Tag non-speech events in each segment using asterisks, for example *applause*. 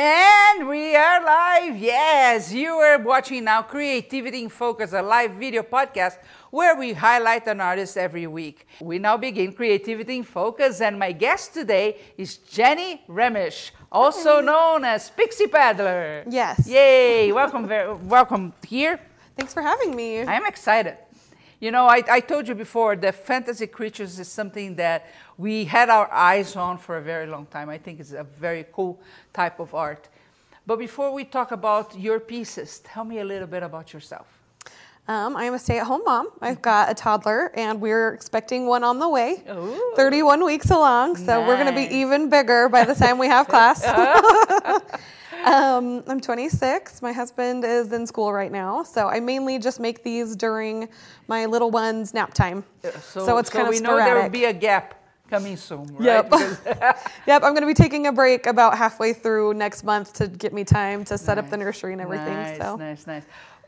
And we are live. Yes, you are watching now Creativity in Focus, a live video podcast where we highlight an artist every week. We now begin Creativity in Focus, and my guest today is Jenny Roemmich, also known as Pixie Paddler. Yes. Yay! Welcome, welcome here. Thanks for having me. I am excited. You know, I, I told you before that fantasy creatures is something that we had our eyes on for a very long time. I think it's a very cool type of art. But before we talk about your pieces, tell me a little bit about yourself. Um, I am a stay at home mom. I've got a toddler, and we're expecting one on the way. Ooh. 31 weeks along, so we're going to be even bigger by the time we have *laughs* class. *laughs* um, I'm 26. My husband is in school right now, so I mainly just make these during my little one's nap time. So, it's kind of we know there will be a gap coming soon, right? Yep. *laughs* *laughs* Yep, I'm going to be taking a break about halfway through next month to get me time to set up the nursery and everything. Nice, so. nice, nice.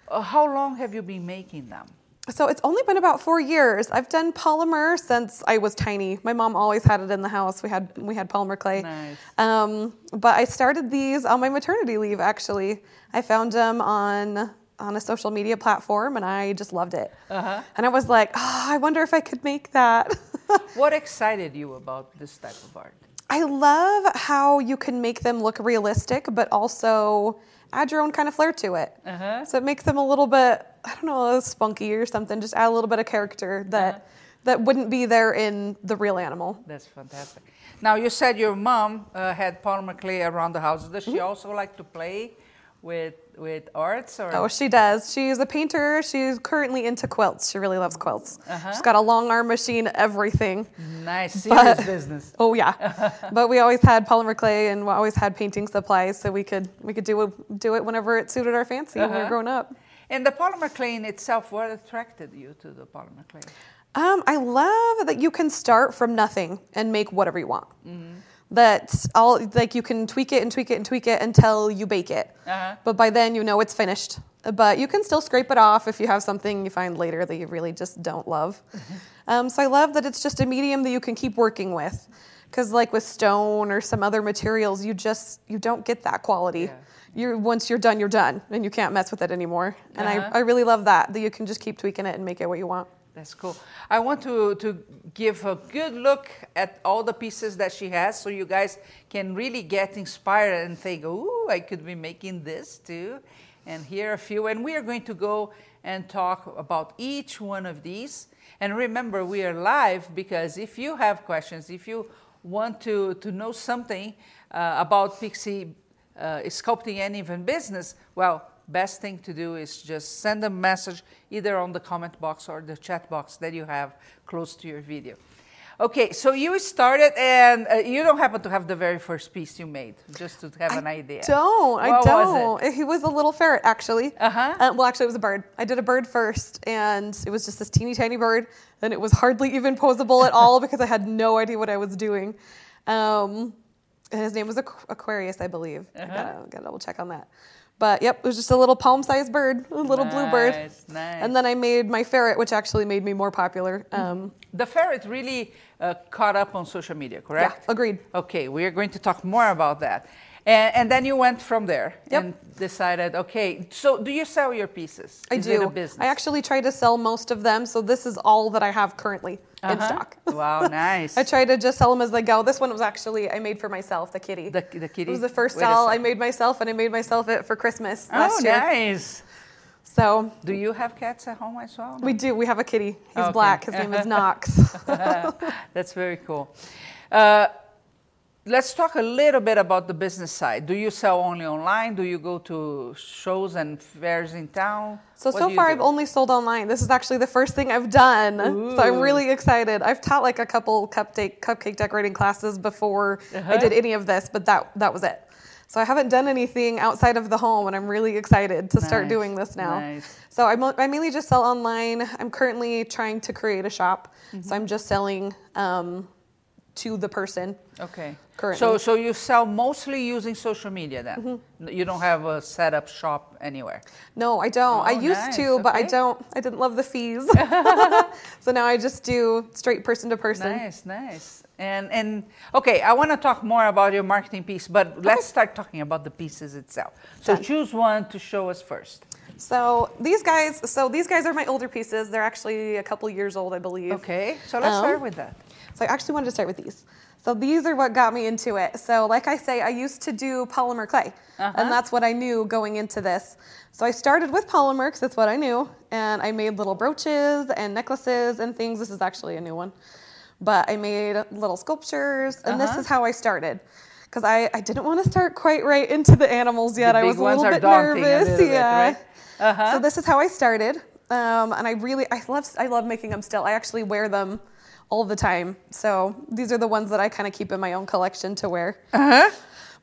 Uh, how long have you been making them? So it's only been about four years. I've done polymer since I was tiny. My mom always had it in the house. We had we had polymer clay. Nice. Um, but I started these on my maternity leave. Actually, I found them on on a social media platform, and I just loved it. Uh-huh. And I was like, oh, I wonder if I could make that. *laughs* What excited you about this type of art? I love how you can make them look realistic, but also add your own kind of flair to it. Uh-huh. So it makes them a little bit, I don't know, spunky or something. Just add a little bit of character that Uh-huh. that wouldn't be there in the real animal. That's fantastic. Now you said your mom uh, had polymer clay around the house. Does she Mm-hmm. also like to play with with arts or? Oh, she does. She's a painter. She's currently into quilts. She really loves quilts. Uh-huh. She's got a long arm machine, everything. nice serious but- business. *laughs* Oh yeah, *laughs* but we always had polymer clay and we always had painting supplies, so we could we could do it, do it whenever it suited our fancy when we were Uh-huh. growing up. And the polymer clay in itself, what attracted you to the polymer clay? Um, I love that you can start from nothing and make whatever you want. Mm-hmm. That all like you can tweak it and tweak it and tweak it until you bake it. Uh-huh. But by then you know it's finished. But you can still scrape it off if you have something you find later that you really just don't love. *laughs* um, so I love that it's just a medium that you can keep working with. Because like with stone or some other materials, you just you don't get that quality. Yeah. You're once you're done, you're done, and you can't mess with it anymore. And Uh-huh. I, I really love that that you can just keep tweaking it and make it what you want. That's cool. I want to, to give a good look at all the pieces that she has so you guys can really get inspired and think, ooh, I could be making this too. And here are a few. And we are going to go and talk about each one of these. And remember, we are live because if you have questions, if you want to, to know something uh, about Pixie uh, sculpting and even business, well, best thing to do is just send a message either on the comment box or the chat box that you have close to your video. Okay, so you started and uh, you don't happen to have the very first piece you made, just to have an idea. Don't. I What was don't. it? He was a little ferret, actually. Uh-huh. Uh, well, actually, it was a bird. I did a bird first, and it was just this teeny tiny bird, and it was hardly even posable at all *laughs* because I had no idea what I was doing. Um, and his name was Aqu- Aquarius, I believe. I Uh-huh. gotta, gotta double check on that. But yep, it was just a little palm-sized bird, a little blue bird. Nice, nice. And then I made my ferret, which actually made me more popular. Um, The ferret really uh, caught up on social media, correct? Yeah, agreed. Okay, we are going to talk more about that. And, and then you went from there Yep. and decided, okay, so do you sell your pieces? I Is do. It a business? I actually try to sell most of them, so this is all that I have currently in Uh-huh. stock. *laughs* Wow, nice. I try to just sell them as they go. This one was actually I made for myself, the kitty. The, the kitty. it was the first Wait doll I made myself, and I made myself it for Christmas Oh, last year. Oh, nice. So Do you have cats at home as well? we do. We have a kitty. He's Okay. black. His name is *laughs* Knox. *laughs* That's very cool. Uh, let's talk a little bit about the business side. Do you sell only online? Do you go to shows and fairs in town? So What so far do? I've only sold online. This is actually the first thing I've done. So I'm really excited. I've taught like a couple cupcake cupcake decorating classes before Uh-huh. I did any of this, but that that was it. So I haven't done anything outside of the home, and I'm really excited to start Nice, doing this now. nice. So I, mo- I mainly just sell online. I'm currently trying to create a shop, Mm-hmm. so I'm just selling um, to the person. Okay. Currently. So, so you sell mostly using social media then? Mm-hmm. You don't have a set up shop anywhere? No, I don't. I Oh, used nice, to, but I don't. I didn't love the fees. *laughs* *laughs* so now I just do straight person to person. Nice, nice. And and okay, I want to talk more about your marketing piece, but let's start talking about the pieces itself. So Done. choose one to show us first. So these guys, so these guys are my older pieces. They're actually a couple years old, I believe. Okay, so let's Um, start with that. So I actually wanted to start with these. So these are what got me into it. So like I say, I used to do polymer clay, Uh-huh. and that's what I knew going into this. So I started with polymer because that's what I knew, and I made little brooches and necklaces and things. This is actually a new one, but I made little sculptures, and this Uh-huh. is how I started. Because I, I didn't want to start quite right into the animals yet. The I was a little bit nervous. little bit, yeah. right? Uh-huh. So this is how I started, um, and I really I love I love making them still. I actually wear them all the time. So these are the ones that I kind of keep in my own collection to wear. Uh-huh.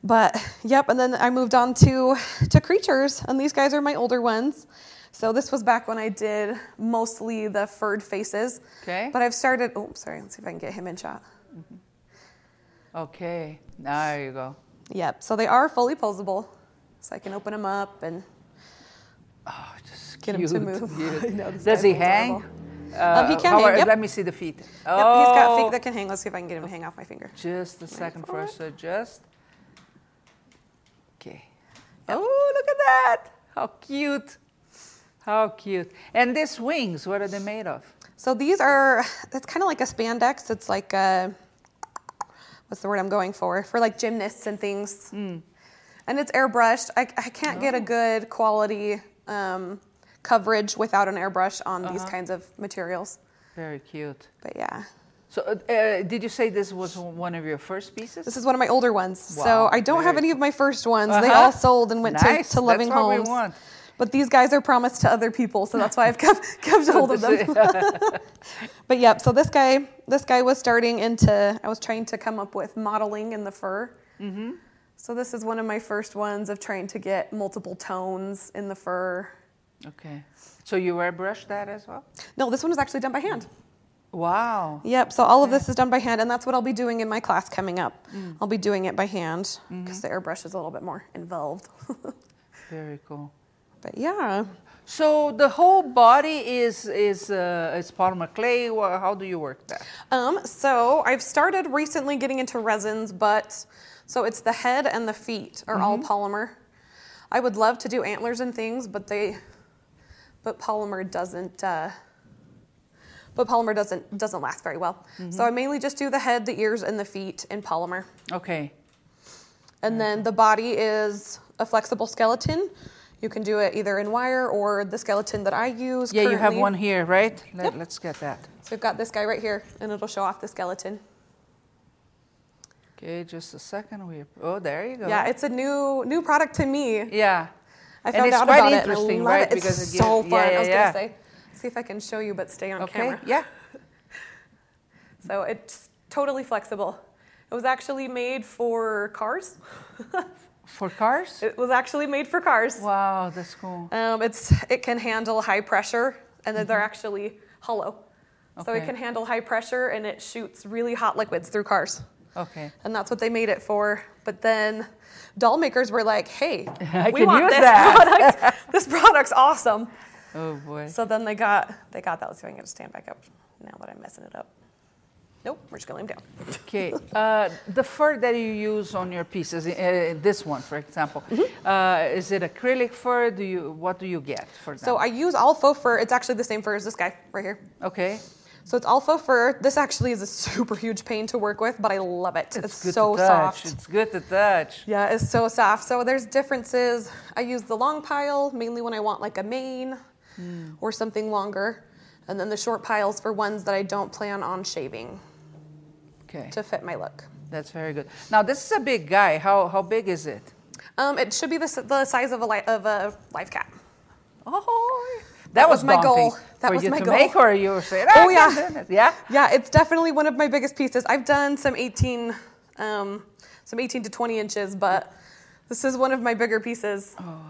But yep, and then I moved on to to creatures, and these guys are my older ones. So this was back when I did mostly the furred faces. Okay. But I've started. Oh, sorry. Let's see if I can get him in shot. Okay, there you go. Yep. So they are fully posable, so I can open them up and Oh, just Get him to move. *laughs* cute. Know, Does he hang? adorable. Um, he can how hang, are- yep. Let me see the feet. Yep, oh, he's got feet that can hang. Let's see if I can get him to hang off my finger. Just a second for first, so just. Okay. Yep. Oh, look at that! How cute! How cute! And these wings, what are they made of? So these are, it's kind of like a spandex. It's like a, what's the word I'm going for? For like gymnasts and things. Hmm. And it's airbrushed. I, I can't Oh. get a good quality um, coverage without an airbrush on these Uh-huh. kinds of materials. Very cute. But yeah, So, uh, uh, did you say this was one of your first pieces? this is one of my older ones. so I don't have any of my first ones. They Uh-huh. all sold and went Nice, to, to Loving that's what we Homes. want. But these guys are promised to other people, so that's why I've kept, *laughs* kept *laughs* hold of them. *laughs* But yep, so this guy, this guy was starting into. I was trying to come up with modeling in the fur. Mm-hmm. So this is one of my first ones of trying to get multiple tones in the fur. Okay. So you airbrush that as well? No, this one was actually done by hand. Wow. Yep. So all of this is done by hand, and that's what I'll be doing in my class coming up. I'll be doing it by hand because the airbrush is a little bit more involved. *laughs* Very cool. but yeah. So the whole body is is uh, is polymer clay. How do you work that? Um, so I've started recently getting into resins, but so it's the head and the feet are all polymer. I would love to do antlers and things, but they, but polymer doesn't. Uh, but polymer doesn't doesn't last very well. So I mainly just do the head, the ears, and the feet in polymer, Okay. and then the body is a flexible skeleton. You can do it either in wire or the skeleton that I use. Yeah, you have one here, right? Let, Yep. Let's get that. So we've got this guy right here, and it'll show off the skeleton. Okay, just a second. We oh, there you go. Yeah, it's a new new product to me. yeah. I And found it's out quite about it. And I interesting, love right? It. It's Because it so gives- fun. yeah, yeah, I was yeah. gonna say, see if I can show you, but stay on Okay. camera. Yeah. *laughs* So it's totally flexible. It was actually made for cars. *laughs* For cars. It was actually made for cars. Wow, that's cool. Um, it's it can handle high pressure, and then they're actually hollow. So it Mm-hmm. Can handle high pressure, and it shoots really hot liquids through cars. Okay. And that's what they made it for. But then doll makers were like, "Hey, *laughs* I we want use this that." product. *laughs* this product's awesome." Oh boy. So then they got they got that. Let's see if I can get to stand back up now that I'm messing it up. Nope, we're just gonna lay down. Okay. Uh, the fur that you use on your pieces, uh, this one, for example, Mm-hmm. uh, is it acrylic fur? Do you what do you get for that? So I use all faux fur. It's actually the same fur as this guy right here. okay. So it's faux fur. This actually is a *laughs* super huge pain to work with, but I love it. It's, good so to soft. It's good to touch. Yeah, it's so soft. So there's differences. I use the long pile mainly when I want like a mane Hmm. or something longer, and then the short piles for ones that I don't plan on shaving Okay. to fit my look. That's very good. Now this is a big guy. How how big is it? Um, it should be the, the size of a li- of a live cat. Oh, that, was, was my goal. That was my goal. make, or you were saying, Oh, "Ah, yeah. I'm doing it." yeah. Yeah, it's definitely one of my biggest pieces. I've done some 18, um, some 18 to 20 inches, but this is one of my bigger pieces. Oh.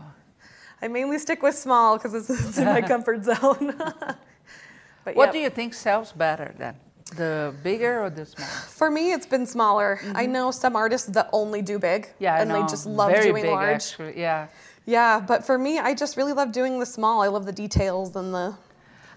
I mainly stick with small because it's, it's in my *laughs* comfort zone. *laughs* but What yep. do you think sells better then? The bigger or the smaller? For me, it's been smaller. I know some artists that only do big, Mm-hmm. Yeah, and they just love Very doing big, large. Actually. Yeah. Yeah, but for me, I just really love doing the small. I love the details and the.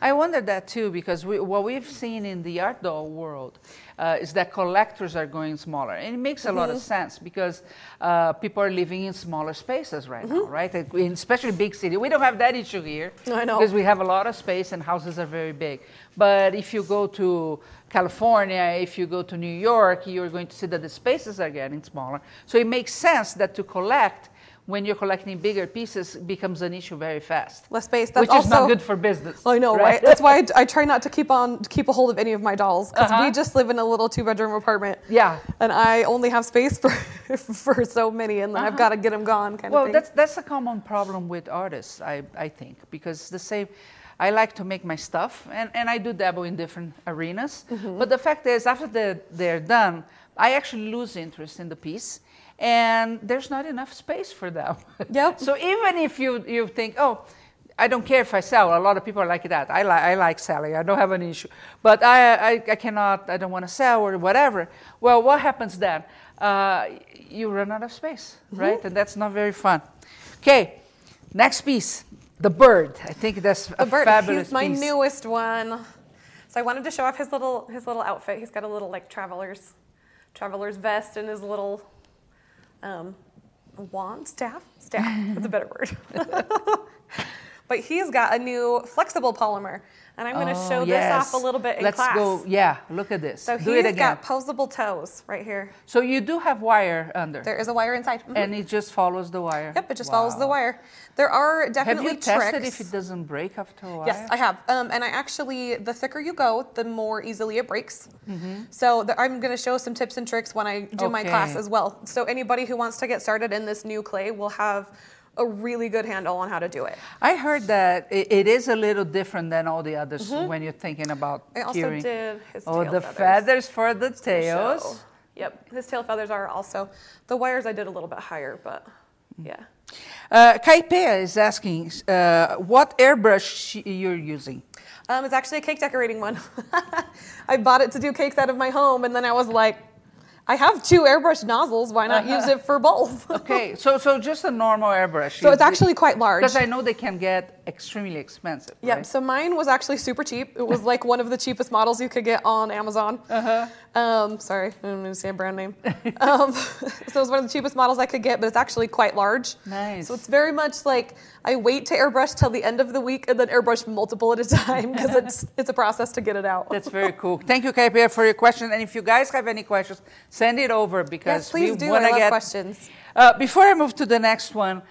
I wonder that too because we, what we've seen in the art doll world uh, is that collectors are going smaller, and it makes a lot Mm-hmm. of sense because uh, people are living in smaller spaces right now, right? In especially big city. We don't have that issue here Mm-hmm. I know. because we have a lot of space and houses are very big. But if you go to California, if you go to New York, you're going to see that the spaces are getting smaller. So it makes sense that to collect. When you're collecting bigger pieces, becomes an issue very fast, Less space. That's which is not good for business. I know, right? That's why I, I try not to keep on to keep a hold of any of my dolls because Uh-huh. we just live in a little two bedroom apartment. Yeah. and I only have space for *laughs* for so many, and then I've got to get them gone, kind Uh-huh. Well, of thing. that's that's a common problem with artists, I, I think, because the same. I like to make my stuff, and, and I do dabble in different arenas. Mm-hmm. But the fact is, after they're, they're done, I actually lose interest in the piece, and there's not enough space for them. *laughs* Yep. so even if you, you think, oh, I don't care if I sell, a lot of people are like that. I, li- I like selling, I don't have an issue. But I, I, I cannot, I don't want to sell or whatever. Well, what happens then? Uh, you run out of space, Mm-hmm. right? And that's not very fun. Okay, next piece, the bird. I think that's a the bird. fabulous He's my piece. newest one. So I wanted to show off his little his little outfit. He's got a little like traveler's traveler's vest and his little um, wand staff. Staff. That's a better word. *laughs* *laughs* but he's got a new flexible polymer, and I'm going to Oh, show yes. this off a little bit in Let's class. go. Yeah, look at this. So do it he's got posable toes right here. so you do have wire under, There is a wire inside. Mhm. and it just follows the wire. Yep, it just follows the wire. There are definitely Have you tested tricks. if it doesn't break after a while? Yes, I have. Um, and I actually, the thicker you go, the more easily it breaks. Mm-hmm. So the, I'm going to show some tips and tricks when I do my class as well. So anybody who wants to get started in this new clay will have a really good handle on how to do it. I heard that it, is a little different than all the others when you're thinking about Mm-hmm. I also curing. did his oh, the feathers. feathers for the So, tails. yep, his tail feathers are also. The wires I did a little bit higher, but Mm. yeah. Uh, Kaipea is asking uh, what airbrush sh- you're using. Um, it's actually a cake decorating one. *laughs* I bought it to do cakes out of my home, and then I was like, I have two airbrush nozzles. Why not use uh-huh. it for both? Okay, so so just a normal airbrush. so it's actually quite large. because I know they can get extremely expensive. Yeah, right? So mine was actually super cheap. It was like one of the cheapest models you could get on Amazon. Uh-huh. Um, sorry, I didn't to say a brand name. um, *laughs* so it was one of the cheapest models I could get, but it's actually quite large. Nice. So it's very much like I wait to airbrush till the end of the week and then airbrush multiple at a time because it's *laughs* it's a process to get it out. That's very cool. Thank you, Kaipea, for your question. And if you guys have any questions, send it over because yes, please we do. want to get. questions. Uh, before I move to the next one,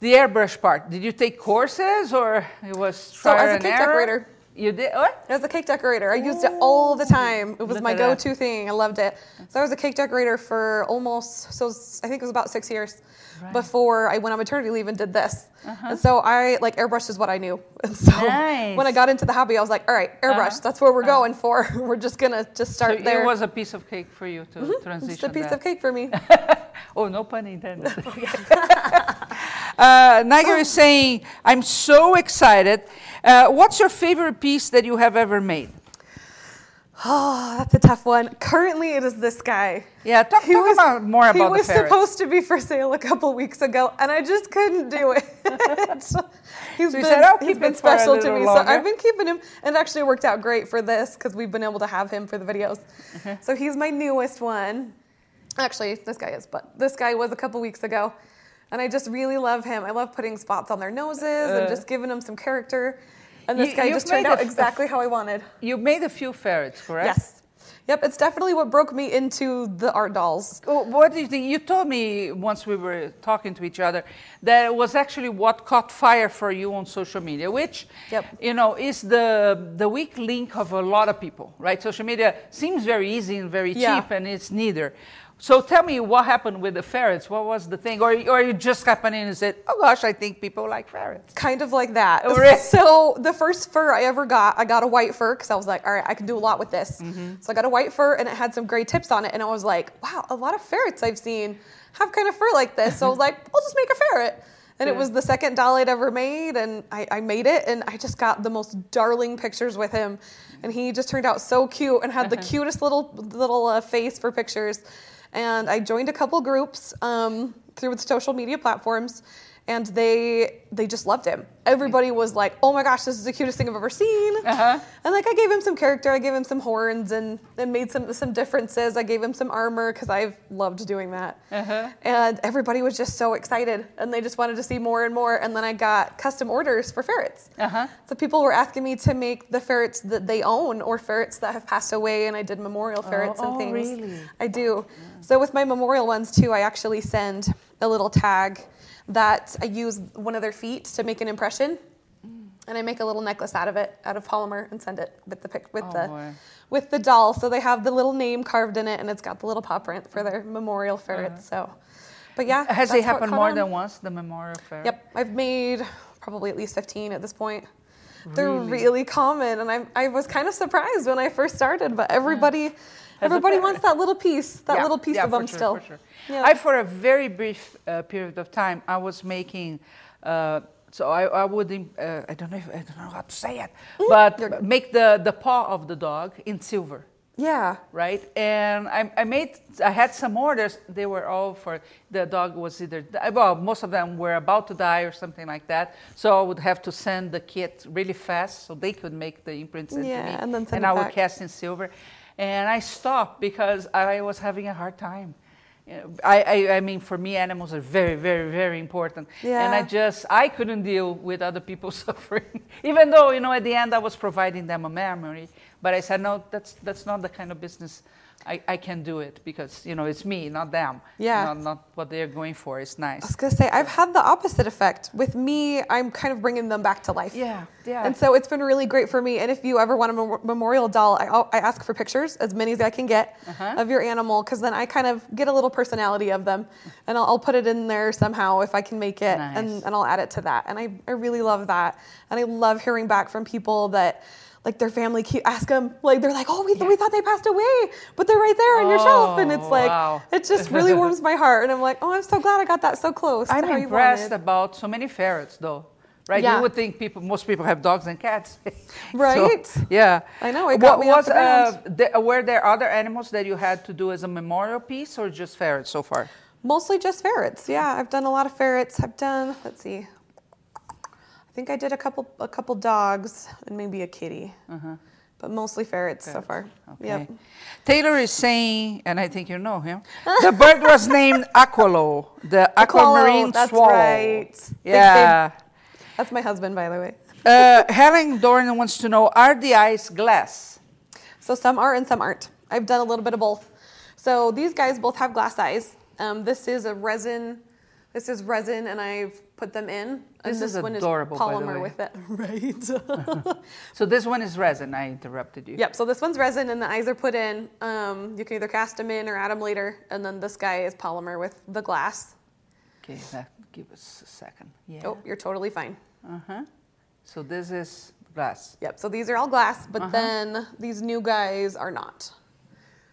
the airbrush part. Did you take courses or it was So as a cake error? decorator, You did what? As a cake decorator, I used it all the time. It was Look my go-to thing. I loved it. So I was a cake decorator for almost, so I think it was about six years before I went on maternity leave and did this. And so I like airbrush is what I knew. *laughs* And so Uh-huh. Nice. when I got into the hobby, I was like, all right, airbrush. Uh-huh. That's where we're going for. *laughs* we're just gonna just So start there. it was a piece of cake for you to transition. just a piece that. of cake for me. *laughs* Oh, no pun intended. Uh, Niger is saying, I'm so excited. Uh, what's your favorite piece that you have ever made? Oh, that's a tough one. Currently, it is this guy. Yeah, talk, He talk was- about more about this. he was supposed to be for sale a couple weeks ago, and I just couldn't do it. *laughs* he's So been, said, "I'll he's been it for a special to me, longer." so I've been keeping him, and it actually worked out great for this because we've been able to have him for the videos. Uh-huh. So he's my newest one. Actually, this guy is, but this guy was a couple weeks ago, and I just really love him. I love putting spots on their noses and just giving them some character. And this Uh. You- guy just turned out f- exactly how I wanted. You made a few ferrets, correct? Yes. Yep, it's definitely what broke me into the art dolls. Oh, What do you think? You told me once we were talking to each other that it was actually what caught fire for you on social media, which, Yep. you know, is the the weak link of a lot of people, right? Social media seems very easy and very Yeah. cheap, and it's neither. So tell me what happened with the ferrets. What was the thing, or or you just happened in and said, "Oh gosh, I think people like ferrets." Kind of like that. Oh, really? So the first fur I ever got, I got a white fur because I was like, all right, I can do a lot with this. Mm-hmm. So I got a white fur and it had some gray tips on it, and I was like, wow, a lot of ferrets I've seen have kind of fur like this. So I was *laughs* like, I'll just make a ferret. And it was the second doll I'd ever made, and I, I made it, and I just got the most darling pictures with him, and he just turned out so cute and had the *laughs* cutest little little uh, face for pictures. And I joined a couple groups um, through social media platforms, and they they just loved him. Everybody was like, "Oh my gosh, this is the cutest thing I've ever seen." Uh-huh. And like I gave him some character, I gave him some horns, and and made some some differences. I gave him some armor because I've loved doing that. Uh-huh. And everybody was just so excited, and they just wanted to see more and more. And then I got custom orders for ferrets. Uh-huh. So people were asking me to make the ferrets that they own or ferrets that have passed away, and I did memorial ferrets oh, and things. really? I do. So with my memorial ones too, I actually send a little tag that I use one of their feet to make an impression, and I make a little necklace out of it, out of polymer, and send it with the pic with Oh, the boy. with the doll. So they have the little name carved in it, and it's got the little paw print for their memorial ferrets. So, but yeah, Uh-huh. Has it happened more on. than once, the memorial fair? Yep, I've made probably at least 15 at this point. They're Really? really common, and I, I was kind of surprised when I first started, but everybody, everybody wants that little piece, that Yeah, little piece yeah, of them sure, still. For sure. Yeah. I, for a very brief uh, period of time, I was making. Uh, so I, I would, uh, I don't know, if, I don't know how to say it, Mm, you're but make the, the paw of the dog in silver, Yeah, right? And I, I made, I had some orders. They were all for the dog was either, well, most of them were about to die or something like that. So I would have to send the kit really fast so they could make the imprints into Yeah, me, and then send and I would cast in silver. And I stopped because I was having a hard time. You know, I, I, I mean, for me, animals are very, very, very important. Yeah. And I just, I couldn't deal with other people *laughs* suffering. Even though, you know, at the end I was providing them a memory. But I said, no, that's, that's not the kind of business I, I can do it because, you know, it's me, not them. Yeah. Not, not what they're going for. It's nice. I was gonna say I've had the opposite effect. With me, I'm kind of bringing them back to life. Yeah, yeah. And so it's been really great for me. And if you ever want a mem- memorial doll, I, I ask for pictures, as many as I can get, Uh-huh. of your animal, because then I kind of get a little personality of them, and I'll, I'll put it in there somehow if I can make it, Nice. and, and I'll add it to that. And I, I really love that. And I love hearing back from people that. Like their family keep ask them like they're like oh we, we thought they passed away but they're right there on your shelf and it's Oh, like wow. it just really warms my heart and I'm like oh I'm so glad I got that so close I'm impressed about so many ferrets, though. Right? Yeah. You would think people, most people have dogs and cats. *laughs* So, Right? yeah. I know, it got What me was, uh, the- were there other animals that you had to do as a memorial piece, or just ferrets so far? Mostly just ferrets. Yeah, I've done a lot of ferrets. I've done. Let's see. I think I did a couple a couple dogs and maybe a kitty, but mostly ferrets, so far. Uh-huh. Okay. Yep. Taylor is saying, and I think you know him. *laughs* The bird was named Aqualo, the aquamarine that's swallow. right. Big, Yeah. That's my husband, by the way. uh, Helen Dorn wants to know: Are the eyes glass? So some are and some aren't. I've done a little bit of both. So these guys both have glass eyes. Um, this is a resin. This is resin, and I've put them in. And This is one adorable, is by the polymer way. with it. *laughs* Right. *laughs* So this one is resin. I interrupted you. Yep. So this one's resin, and the eyes are put in. Um, you can either cast them in or add them later, and then this guy is polymer with the glass. Okay, that, give us a second. Yeah. Oh, you're totally fine. Uh-huh. So this is glass. Yep. So these are all glass, but Uh-huh. then these new guys are not.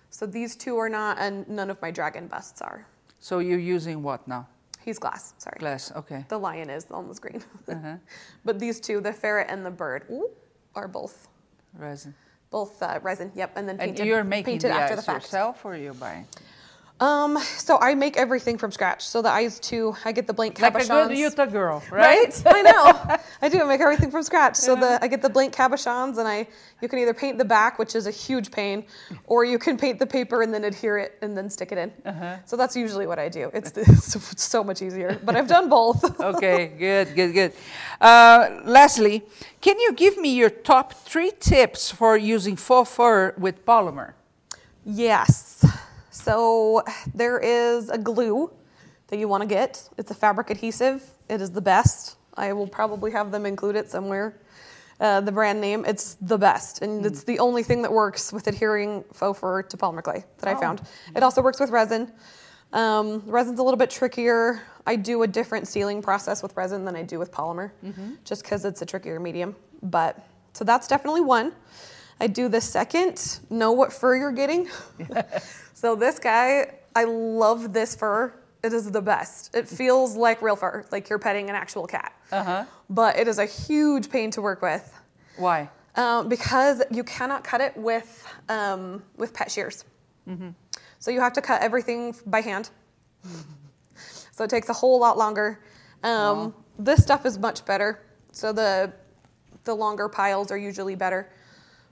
So these two are not, and none of my dragon busts are. So you're using what now? He's glass. Sorry. Glass. Okay. The lion is almost green. *laughs* Uh-huh. but these two, the ferret and the bird, ooh, are both Resin. both uh, resin. Yep, and then And painted, you're making painted the after the fact. yourself, or you're buying? Um, so I make everything from scratch. So the eyes too, I get the blank cabochons. Like a good Utah girl, right? right? *laughs* I know. *laughs* I do. I make everything from scratch. So the I get the blank cabochons, and I you can either paint the back, which is a huge pain, or you can paint the paper and then adhere it and then stick it in. Uh-huh. So that's usually what I do. It's, it's *laughs* so much easier. But I've done both. okay, good, good, good. Uh, Leslie, can you give me your top three tips for using faux fur with polymer? Yes. So there is a glue that you want to get. It's a fabric adhesive. It is the best. I will probably have them include it somewhere. Uh, the brand name, it's the best, and it's the only thing that works with adhering faux fur to polymer clay that I found. It also works with resin. Um, resin's a little bit trickier. I do a different sealing process with resin than I do with polymer, just because it's a trickier medium. But so that's definitely one. I do the second. Know what fur you're getting. *laughs* so this guy, I love this fur. It is the best. It feels like real fur, like you're petting an actual cat. Uh-huh. But it is a huge pain to work with Why? um, because you cannot cut it with um, with pet shears. Mm-hmm. So you have to cut everything by hand. So it takes a whole lot longer. Um, This stuff is much better. So the the longer piles are usually better.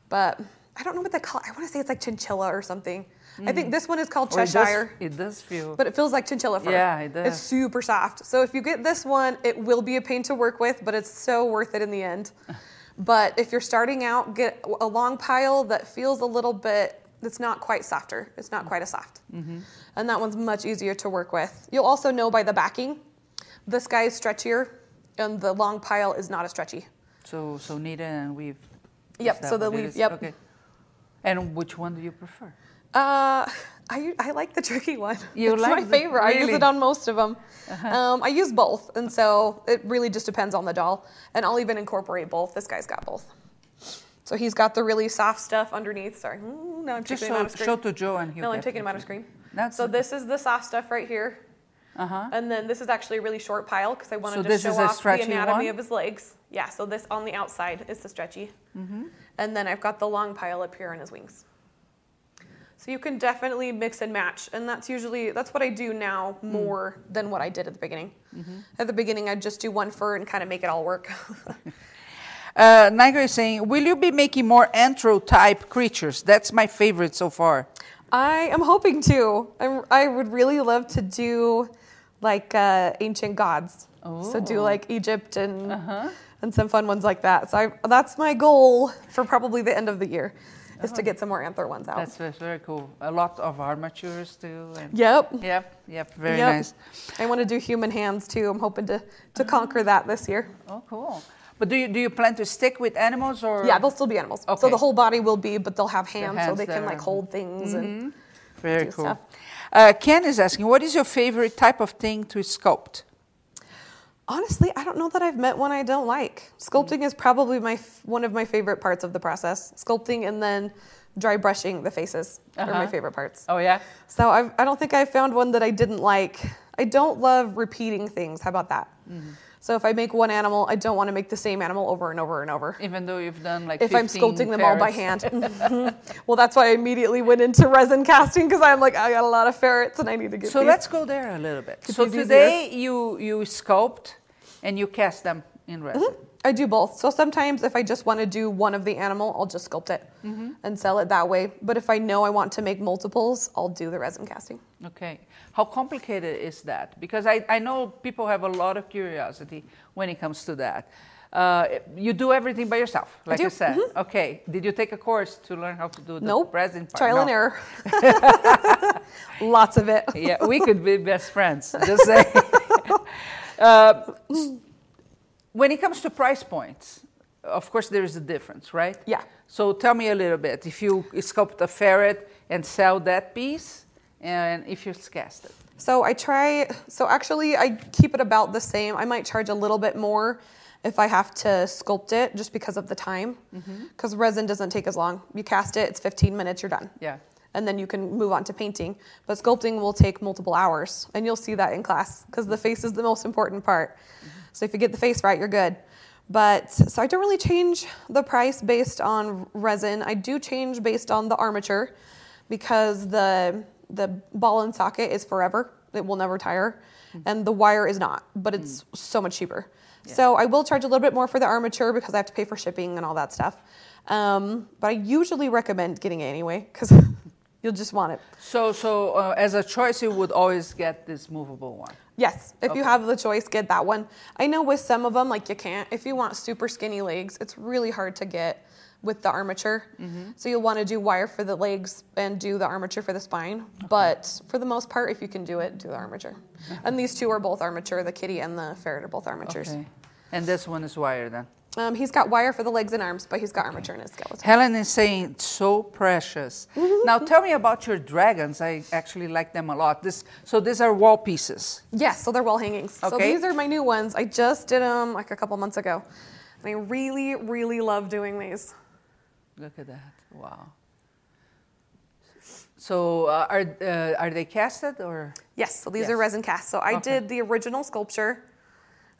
But I don't know what they call. I want to say it's like chinchilla or something. I think this one is called Or it does- Cheshire. It does, feel. But it feels like chinchilla fur. Yeah, it does. It's super soft. So if you get this one, it will be a pain to work with, but it's so worth it in the end. *laughs* But if you're starting out, get a long pile that feels a little bit, that's not quite softer. It's not quite as soft. Mm-hmm. And that one's much easier to work with. You'll also know by the backing, this guy is stretchier, and the long pile is not as stretchy. so, so knit and weave. Yep, so the weave, yep. Okay. And which one do you prefer? Uh, I, I like the tricky one. You it's like my the- favorite. I use it on most of them. Um, I use both, and so it really just depends on the doll. And I'll even incorporate both. This guy's got both. So he's got the really soft stuff underneath. Sorry, Ooh, now I'm Just taking him out of screen. show to Joe and he'll no, I'm taking him out of screen. That's so this is the soft stuff right here. Uh-huh. And then this is actually a really short pile because I wanted So to this show is a off the anatomy one? of his legs. Yeah, so this on the outside is the stretchy. Mm-hmm. And then I've got the long pile up here on his wings. So you can definitely mix and match, and that's usually that's what I do now Mm. more than what I did at the beginning. Mm-hmm. At the beginning, I'd just do one fur and kind of make it all work. *laughs* *laughs* Uh, Niger is saying, will you be making more anthro type creatures? That's my favorite so far. I am hoping to. I'm, I would really love to do like uh, ancient gods. So do Oh. like Egypt and Uh-huh. and some fun ones like that. So I, that's my goal for probably the end of the year, is to get some more anthro ones out. Oh. That's, that's very cool. A lot of armatures too. And yep. Yep, yep, very Yep. nice. I want to do human hands too. I'm hoping to to conquer that this year. Oh, cool. But do you do you plan to stick with animals or? Yeah, they'll still be animals. Okay. So the whole body will be, but they'll have hands, so hands they can like hold things and very do cool. stuff. Uh, Ken is asking, what is your favorite type of thing to sculpt? Honestly, I don't know that I've met one I don't like. Sculpting is probably my f- one of my favorite parts of the process. Sculpting and then dry brushing the faces are my Uh-huh. favorite parts. Oh yeah. So I've, I don't think I found one that I didn't like. I don't love repeating things. How about that? Mm-hmm. So if I make one animal, I don't want to make the same animal over and over and over. Even though you've done like. If I'm 15 sculpting them all by ferrets. hand. Mhm. well, that's why I immediately went into resin casting because I'm like, I got a lot of ferrets and I need to get So these. let's go there a little bit. Keep so these easier. today you you sculpt and you cast them in resin. I do both. So sometimes if I just want to do one of the animal, I'll just sculpt it Mm-hmm. and sell it that way. But if I know I want to make multiples, I'll do the resin casting. Okay. How complicated is that? Because I, I know people have a lot of curiosity when it comes to that. Uh, you do everything by yourself, like do. I said. Okay. Did you take a course to learn how to do the Nope. resin part? Trial and error. *laughs* *laughs* Lots of it. yeah, we could be best friends. *laughs* Just say. uh, when it comes to price points, of course there is a difference, right? Yeah. So tell me a little bit. If you sculpt a ferret and sell that piece, and if you cast it. So I try, so actually I keep it about the same. I might charge a little bit more if I have to sculpt it just because of the time. Mm-hmm. Because resin doesn't take as long. You cast it, it's 15 minutes, you're done. Yeah. And then you can move on to painting. But sculpting will take multiple hours. And you'll see that in class because the face is the most important part. Mm-hmm. So if you get the face right, you're good. But so I don't really change the price based on resin. I do change based on the armature because the the ball and socket is forever. It will never tire. And the wire is not, but it's so much cheaper. So I will charge a little bit more for the armature because I have to pay for shipping and all that stuff. Um, but I usually recommend getting it anyway because *laughs* you'll just want it. So, so uh, as a choice, you would always get this movable one. Yes, if you have the choice, get that one. I know with some of them, like you can't. If you want super skinny legs, it's really hard to get with the armature. So you'll want to do wire for the legs and do the armature for the spine. But for the most part, if you can do it, do the armature. And these two are both armature. The kitty and the ferret are both armatures. Okay. And this one is wire then. Um, he's got wire for the legs and arms, but he's got armature in his skeleton. Helen is saying so precious. now tell me about your dragons. I actually like them a lot. This, so these are wall pieces. Yes, so they're wall hangings. Okay. So these are my new ones. I just did them like a couple months ago. And I really, really love doing these. Look at that. Wow. So uh, are uh, are they casted or? Yes, so these Yes. are resin cast. So I Okay. did the original sculpture.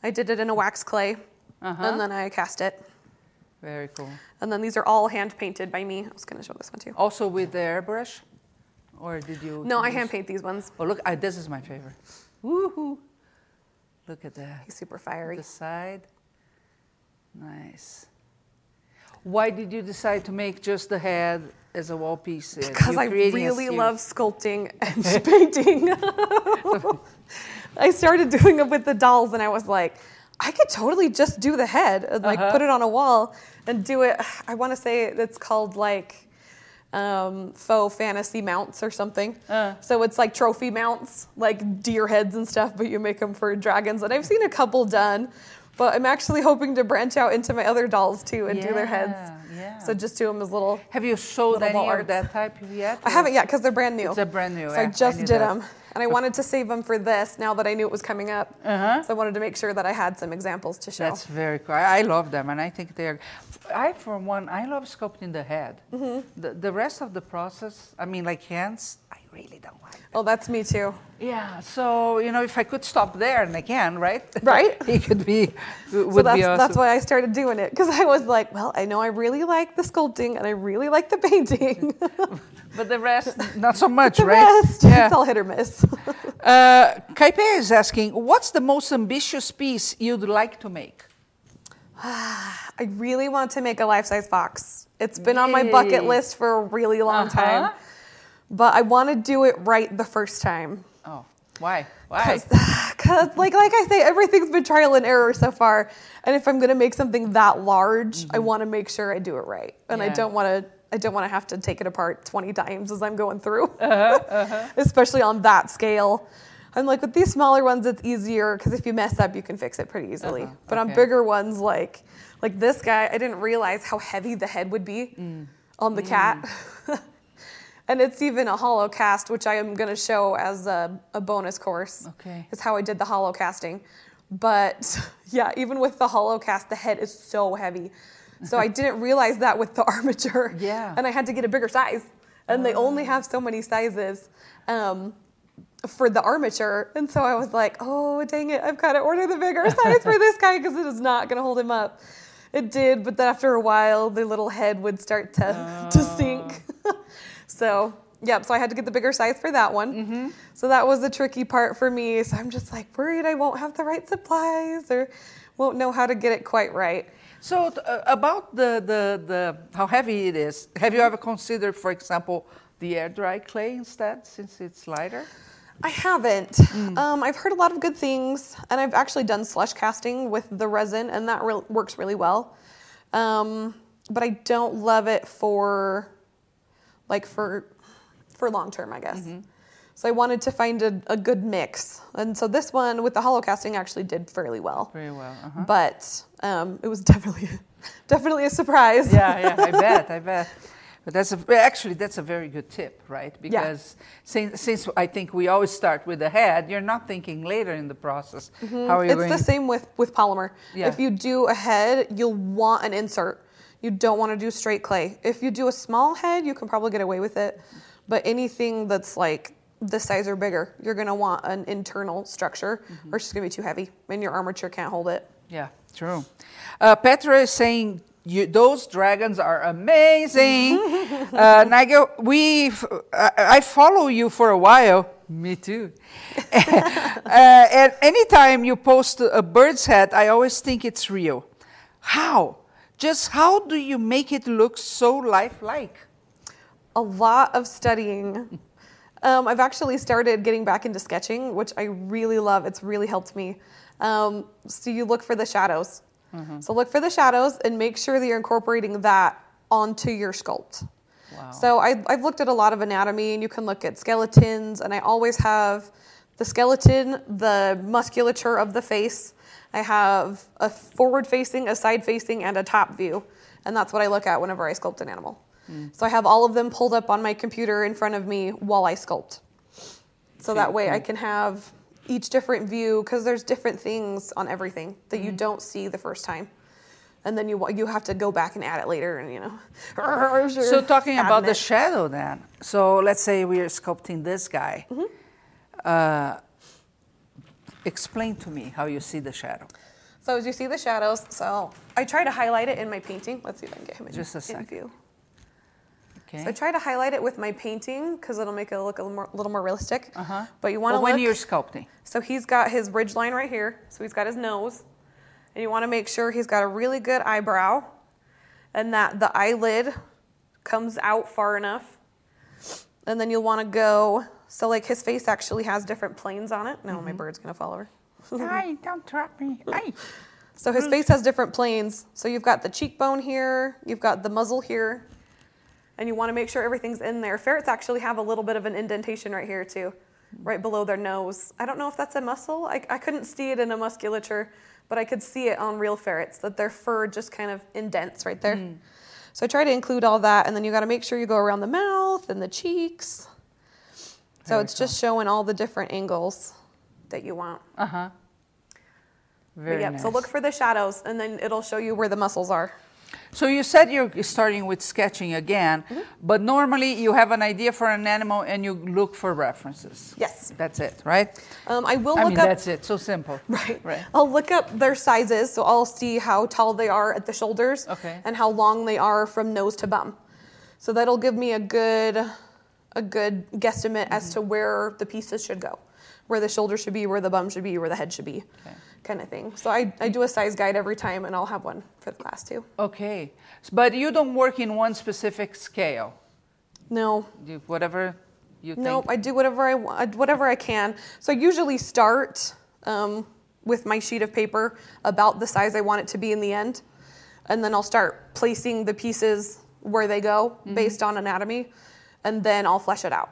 I did it in a wax clay, Uh-huh. and then I cast it. Very cool. And then these are all hand painted by me. I was going to show this one too. Also with the airbrush, or did you? No, I hand paint these ones. Oh look, I, this is my favorite. Woohoo! Look at that. He's super fiery. The side. Nice. Why did you decide to make just the head as a wall piece? Because I really love sculpting and *laughs* painting. *laughs* I started doing it with the dolls, and I was like, I could totally just do the head and like Uh-huh. put it on a wall and do it. *sighs* I want to say it's called like um, faux fantasy mounts or something. Uh. So it's like trophy mounts, like deer heads and stuff, but you make them for dragons. And I've seen a couple done, but I'm actually hoping to branch out into my other dolls too and do their heads. Yeah. So just do them as little. Have you sold any of that type yet? I haven't yet because they're brand new. A brand new. So I just knew did that. them, and I wanted to save them for this. Now that I knew it was coming up, Uh-huh. so I wanted to make sure that I had some examples to show. That's very cool. I, I love them, and I think they're. I, for one, I love sculpting the head. Mm-hmm. The, the rest of the process, I mean, like hands, I really don't like. oh, that's me too. Yeah. So you know, if I could stop there, and I can, right? Right. *laughs* it could be. Would So that's be awesome. that's why I started doing it because I was like, well, I know I really like the sculpting and I really like the painting. *laughs* But the rest, not so much, *laughs* the right? rest, Yeah. it's all hit or miss. Uh, Kaipe is asking, what's the most ambitious piece you'd like to make? *sighs* I really want to make a life-size fox. It's been on my bucket list for a really long Uh-huh. time, but I want to do it right the first time. Oh, why? Why? Because, *laughs* like, like I say, everything's been trial and error so far. And if I'm gonna make something that large, I want to make sure I do it right, and I Mm-hmm. Don't want to. I don't want to have to take it apart 20 times as I'm going through, Uh-huh, *laughs* especially on that scale. I'm like with these smaller ones, it's easier because if you mess up, you can fix it pretty easily. Uh-huh, But on bigger ones, like like this guy, I didn't realize how heavy the head would be Mm. on the cat. *laughs* and it's even a hollow cast, which I am going to show as a, a bonus course. Okay. Is how I did the hollow casting. But *laughs* yeah, even with the hollow cast, the head is so heavy. So I *laughs* didn't realize that with the *laughs* armature. Yeah. And I had to get a bigger size. And they only have so many sizes um, for the armature. And so I was like, oh, dang it, I've got to order the bigger size for this guy because it is not going to hold him up. It did, but then after a while, the little head would start to, to sink. So, yep, so I had to get the bigger size for that one. So that was the tricky part for me. So I'm just like worried I won't have the right supplies or won't know how to get it quite right. So uh, about the, the, the how heavy it is, have you ever considered, for example, the air dry clay instead, since it's lighter? I haven't. Um, I've heard a lot of good things, and I've actually done slush casting with the resin, and that re- works really well. Um, but I don't love it for, like for, for long term, I guess. So I wanted to find a, a good mix, and so this one with the hollow casting actually did fairly well. Very well. Uh-huh. But um, it was *laughs* definitely, definitely a surprise. yeah, yeah, I *laughs* bet, I bet. But that's a, actually that's a very good tip, right? Because since, since I think we always start with the head, you're not thinking later in the process. How are you It's the same with with polymer. Yeah. If you do a head, you'll want an insert. You don't want to do straight clay. If you do a small head, you can probably get away with it. But anything that's like this size or bigger, you're gonna want an internal structure, Mm-hmm. or it's just gonna be too heavy, and your armature can't hold it. Yeah, true. Uh, Petra is saying you, those dragons are amazing. *laughs* uh, Nigel, we I, I follow you for a while. Me too. *laughs* uh, and anytime you post a bird's head, I always think it's real. How? Just how do you make it look so lifelike? a lot of studying. Um, I've actually started getting back into sketching, which I really love. It's really helped me. Um, so you look for the shadows. So look for the shadows and make sure that you're incorporating that onto your sculpt. Wow. So I, I've looked at a lot of anatomy, and you can look at skeletons, and I always have the skeleton, the musculature of the face. I have a forward facing, a side facing, and a top view. And that's what I look at whenever I sculpt an animal. So I have all of them pulled up on my computer in front of me while I sculpt. So that way I can have each different view because there's different things on everything that you don't see the first time. and then you you have to go back and add it later, and you know. *laughs* So talking about the shadow then. So let's say we are sculpting this guy. Mm-hmm. Uh, explain to me how you see the shadow. So as you see the shadows, so I try to highlight it in my painting. Let's see if I can get him in, Just a second. view. Okay. So I try to highlight it with my painting because it'll make it look a little more, little more realistic. uh-huh. But you want to Well, when you're sculpting. So he's got his ridge line right here. So he's got his nose. And you want to make sure he's got a really good eyebrow and that the eyelid comes out far enough. And then you'll want to go, so like his face actually has different planes on it. No, my mm-hmm. bird's to fall over. *laughs* Ay, don't drop me. Ay. So his face has different planes. So you've got the cheekbone here, you've got the muzzle here, and you want to make sure everything's in there. Ferrets actually have a little bit of an indentation right here too, right below their nose. I don't know if that's a muscle. I, I couldn't see it in a musculature, but I could see it on real ferrets that their fur just kind of indents right there. Mm. So I try to include all that, and then you got to make sure you go around the mouth and the cheeks. So it's just showing all the different angles that you want. Uh-huh. But Very yep, nice. So look for the shadows, and then it'll show you where the muscles are. So you said you're starting with sketching again, Mm-hmm. but normally you have an idea for an animal and you look for references. Yes. That's it, right? Um, I will I look mean, up. that's it. So simple. *laughs* Right. Right. I'll look up their sizes, so I'll see how tall they are at the shoulders Okay. and how long they are from nose to bum. So that'll give me a good, a good guesstimate as Mm-hmm. to where the pieces should go, where the shoulder should be, where the bum should be, where the head should be, Okay. kind of thing. So I, I do a size guide every time, and I'll have one for the class too. Okay. But you don't work in one specific scale. No, You, whatever you No, think. I do whatever I want, whatever I can. So I usually start um, with my sheet of paper about the size I want it to be in the end, and then I'll start placing the pieces where they go based on anatomy, and then I'll flesh it out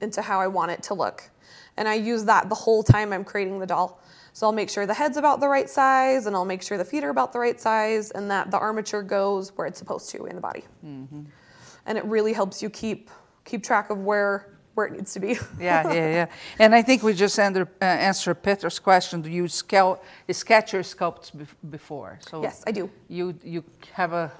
into how I want it to look. And I use that the whole time I'm creating the doll. So I'll make sure the head's about the right size, and I'll make sure the feet are about the right size, and that the armature goes where it's supposed to in the body. And it really helps you keep keep track of where where it needs to be. yeah, yeah, yeah. And I think we just under, uh, answered Peter's question. Do you scal- sketch your sculpts bef- before? So Yes, I do. You you have a.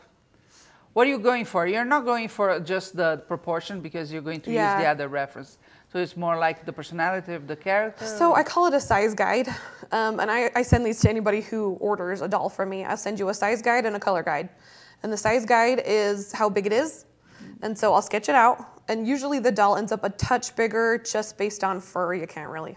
What are you going for? You're not going for just the proportion because you're going to use the other reference. So it's more like the personality of the character. So I call it a size guide, um, and I, I send these to anybody who orders a doll from me. I send you a size guide and a color guide, and the size guide is how big it is, and so I'll sketch it out. And usually the doll ends up a touch bigger just based on fur. You can't really,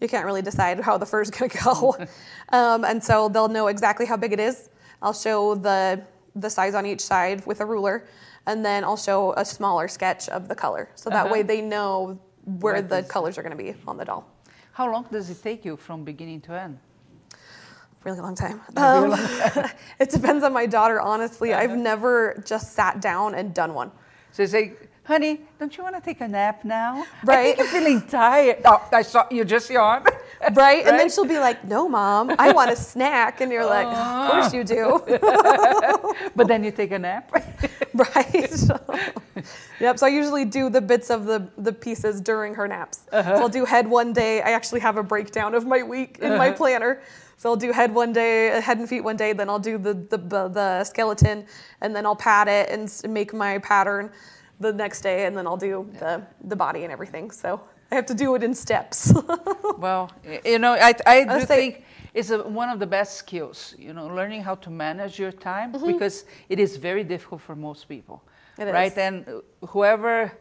you can't really decide how the fur's gonna *laughs* go, *laughs* um, and so they'll know exactly how big it is. I'll show the the size on each side with a ruler, and then I'll show a smaller sketch of the color, so that Uh-huh. way they know where the colors are gonna be on the doll. How long does it take you from beginning to end? Really long time. *laughs* Um, *laughs* it depends on my daughter, honestly. I've never just sat down and done one. So you say, honey, don't you want to take a nap now? I Right. think you're feeling tired. Oh, I saw you just yawned. *laughs* Right? And then she'll be like, no, mom, I want a *laughs* snack. And you're like, of course you do. *laughs* but then you take a nap. right? yep. So I usually do the bits of the, the pieces during her naps. Uh-huh. So I'll do head one day. I actually have a breakdown of my week in my uh-huh. planner. So I'll do head one day, head and feet one day, then I'll do the, the, the, the skeleton, and then I'll pat it and make my pattern the next day, and then I'll do the, the body and everything. So I have to do it in steps. *laughs* well, you know, I, I do say- think it's a, one of the best skills, you know, learning how to manage your time because it is very difficult for most people. Mm-hmm. It right? is. And whoever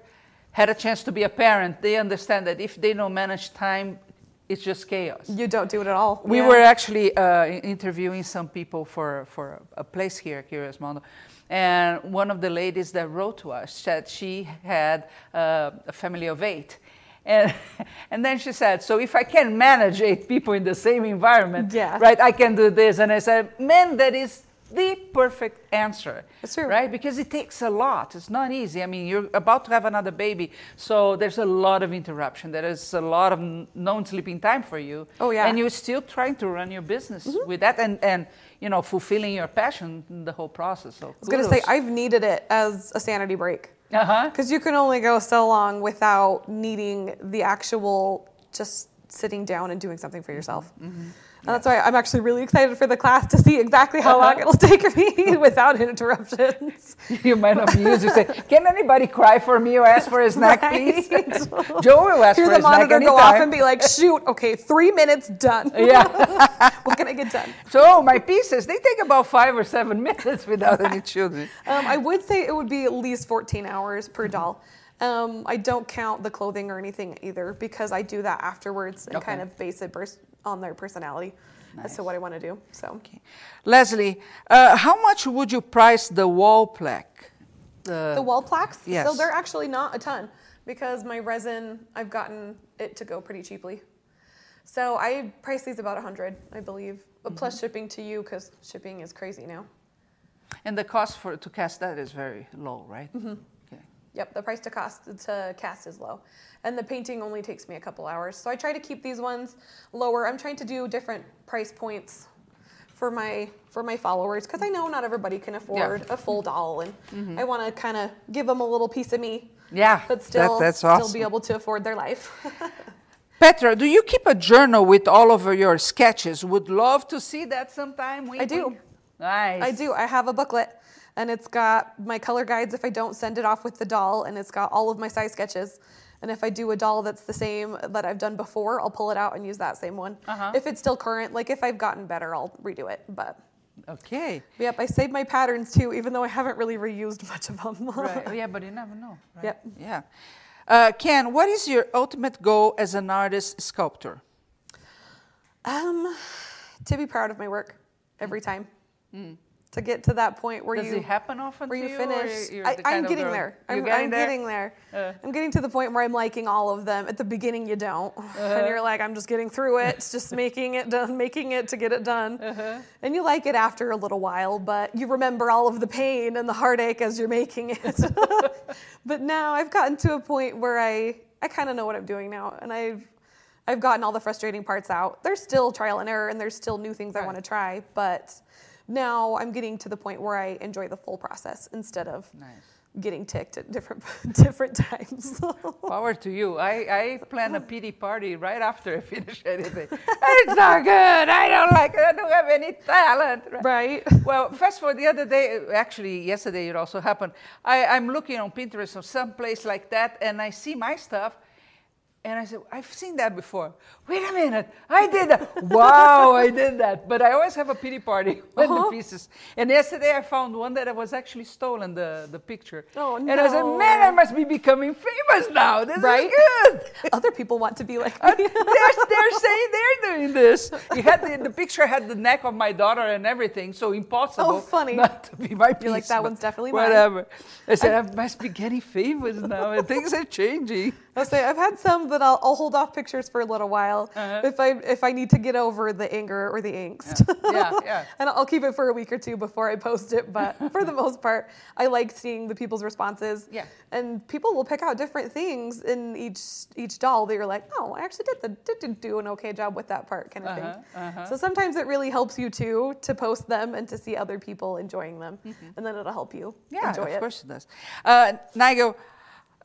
had a chance to be a parent, they understand that if they don't manage time, it's just chaos. you don't do it at all. We Yeah. were actually uh, interviewing some people for, for a place here, Curious Mondo. And one of the ladies that wrote to us said she had uh, a family of eight. And, *laughs* and then she said, So if I can manage eight people in the same environment, Yeah. right, I can do this. And I said, Man, that is the perfect answer. It's true. Right? Because it takes a lot. It's not easy. I mean, you're about to have another baby, so there's a lot of interruption. There is a lot of n- non-sleeping time for you. Oh, yeah. And you're still trying to run your business with that and, and, you know, fulfilling your passion in the whole process. So I was going to say, I've needed it as a sanity break. Uh-huh. Because you can only go so long without needing the actual just sitting down and doing something for yourself. Mm-hmm. And that's why I'm actually really excited for the class to see exactly how long it'll take me *laughs* without interruptions. You might not be used to say, "Can anybody cry for me or ask for a *laughs* snack, Right. please?" *laughs* Joe will ask Hear for the a snack monitor anytime. go off and be like, shoot, okay, three minutes done. yeah. what can I get done? So my pieces, they take about five or seven minutes without any children. Um, I would say it would be at least 14 hours per doll. Um, I don't count the clothing or anything either because I do that afterwards and Okay. kind of base it on their personality as to what I want to do. So Leslie, uh, how much would you price the wall plaque? the wall plaques, Yes. so they're actually not a ton because my resin, I've gotten it to go pretty cheaply. So I price these about 100, I believe, but Mm-hmm. plus shipping to you because shipping is crazy now. And the cost for to cast that is very low, right? Mm-hmm. Yep, the price to cost to cast is low, and the painting only takes me a couple hours. So I try to keep these ones lower. I'm trying to do different price points for my for my followers because I know not everybody can afford a full doll, and mm-hmm. I want to kind of give them a little piece of me, Yeah, but that- still that's still be able to afford their life. *laughs* Petra, do you keep a journal with all of your sketches? Would love to see that sometime. Wink, I do. wink. Nice. I do. I have a booklet, and it's got my color guides if I don't send it off with the doll, and it's got all of my size sketches. And if I do a doll that's the same that I've done before, I'll pull it out and use that same one. Uh-huh. If it's still current, like if I've gotten better, I'll redo it. But Okay. yep, I save my patterns too, even though I haven't really reused much of them. Right. *laughs* Yeah, but you never know. Right? Yep. Yeah. Uh, Ken, what is your ultimate goal as an artist sculptor? um, to be proud of my work every time. To get to that point where. Does you it happen often where to you you? finish. I, I'm getting there. I'm, getting I'm there? getting there. Uh. I'm getting to the point where I'm liking all of them. At the beginning, you don't, and you're like, I'm just getting through it. Just making it done, *laughs* making it to get it done, and you like it after a little while. But you remember all of the pain and the heartache as you're making it. *laughs* *laughs* but now I've gotten to a point where I I kind of know what I'm doing now, and I've I've gotten all the frustrating parts out. There's still trial and error, and there's still new things I want to try, but now I'm getting to the point where I enjoy the full process instead of Nice. getting ticked at different *laughs* different times. *laughs* Power to you. I, I plan a pity party right after I finish anything. it's not good. I don't like it. I don't have any talent. right? Well, first of all, the other day, actually yesterday it also happened. I, I'm looking on Pinterest or some place like that, and I see my stuff, and I said, I've seen that before. Wait a minute, I did that. wow, I did that. But I always have a pity party *laughs* when Uh-huh. the pieces. And yesterday I found one that was actually stolen the, the picture. Oh, And I said, man, I must be becoming famous now. This Right? is good. *laughs* Other people want to be like Uh, me. *laughs* they're, they're saying they're doing this. You had the, the picture had the neck of my daughter and everything, so impossible. Oh, funny. Not to be my piece. You're like, "That one's definitely mine." whatever. I said I must be getting famous now, and things are changing. I'll say I've had some that I'll, I'll hold off pictures for a little while Uh-huh. if I if I need to get over the anger or the angst. Yeah, yeah. *laughs* and I'll keep it for a week or two before I post it. But *laughs* for the most part, I like seeing the people's responses. Yeah. And people will pick out different things in each each doll. that you're like, "Oh, I actually did the did, did do an okay job with that part," kind of Uh-huh, thing. uh-huh. So sometimes it really helps you too to post them and to see other people enjoying them, and then it'll help you Mm-hmm. Yeah, enjoy of it. course it does. Uh, Nigel,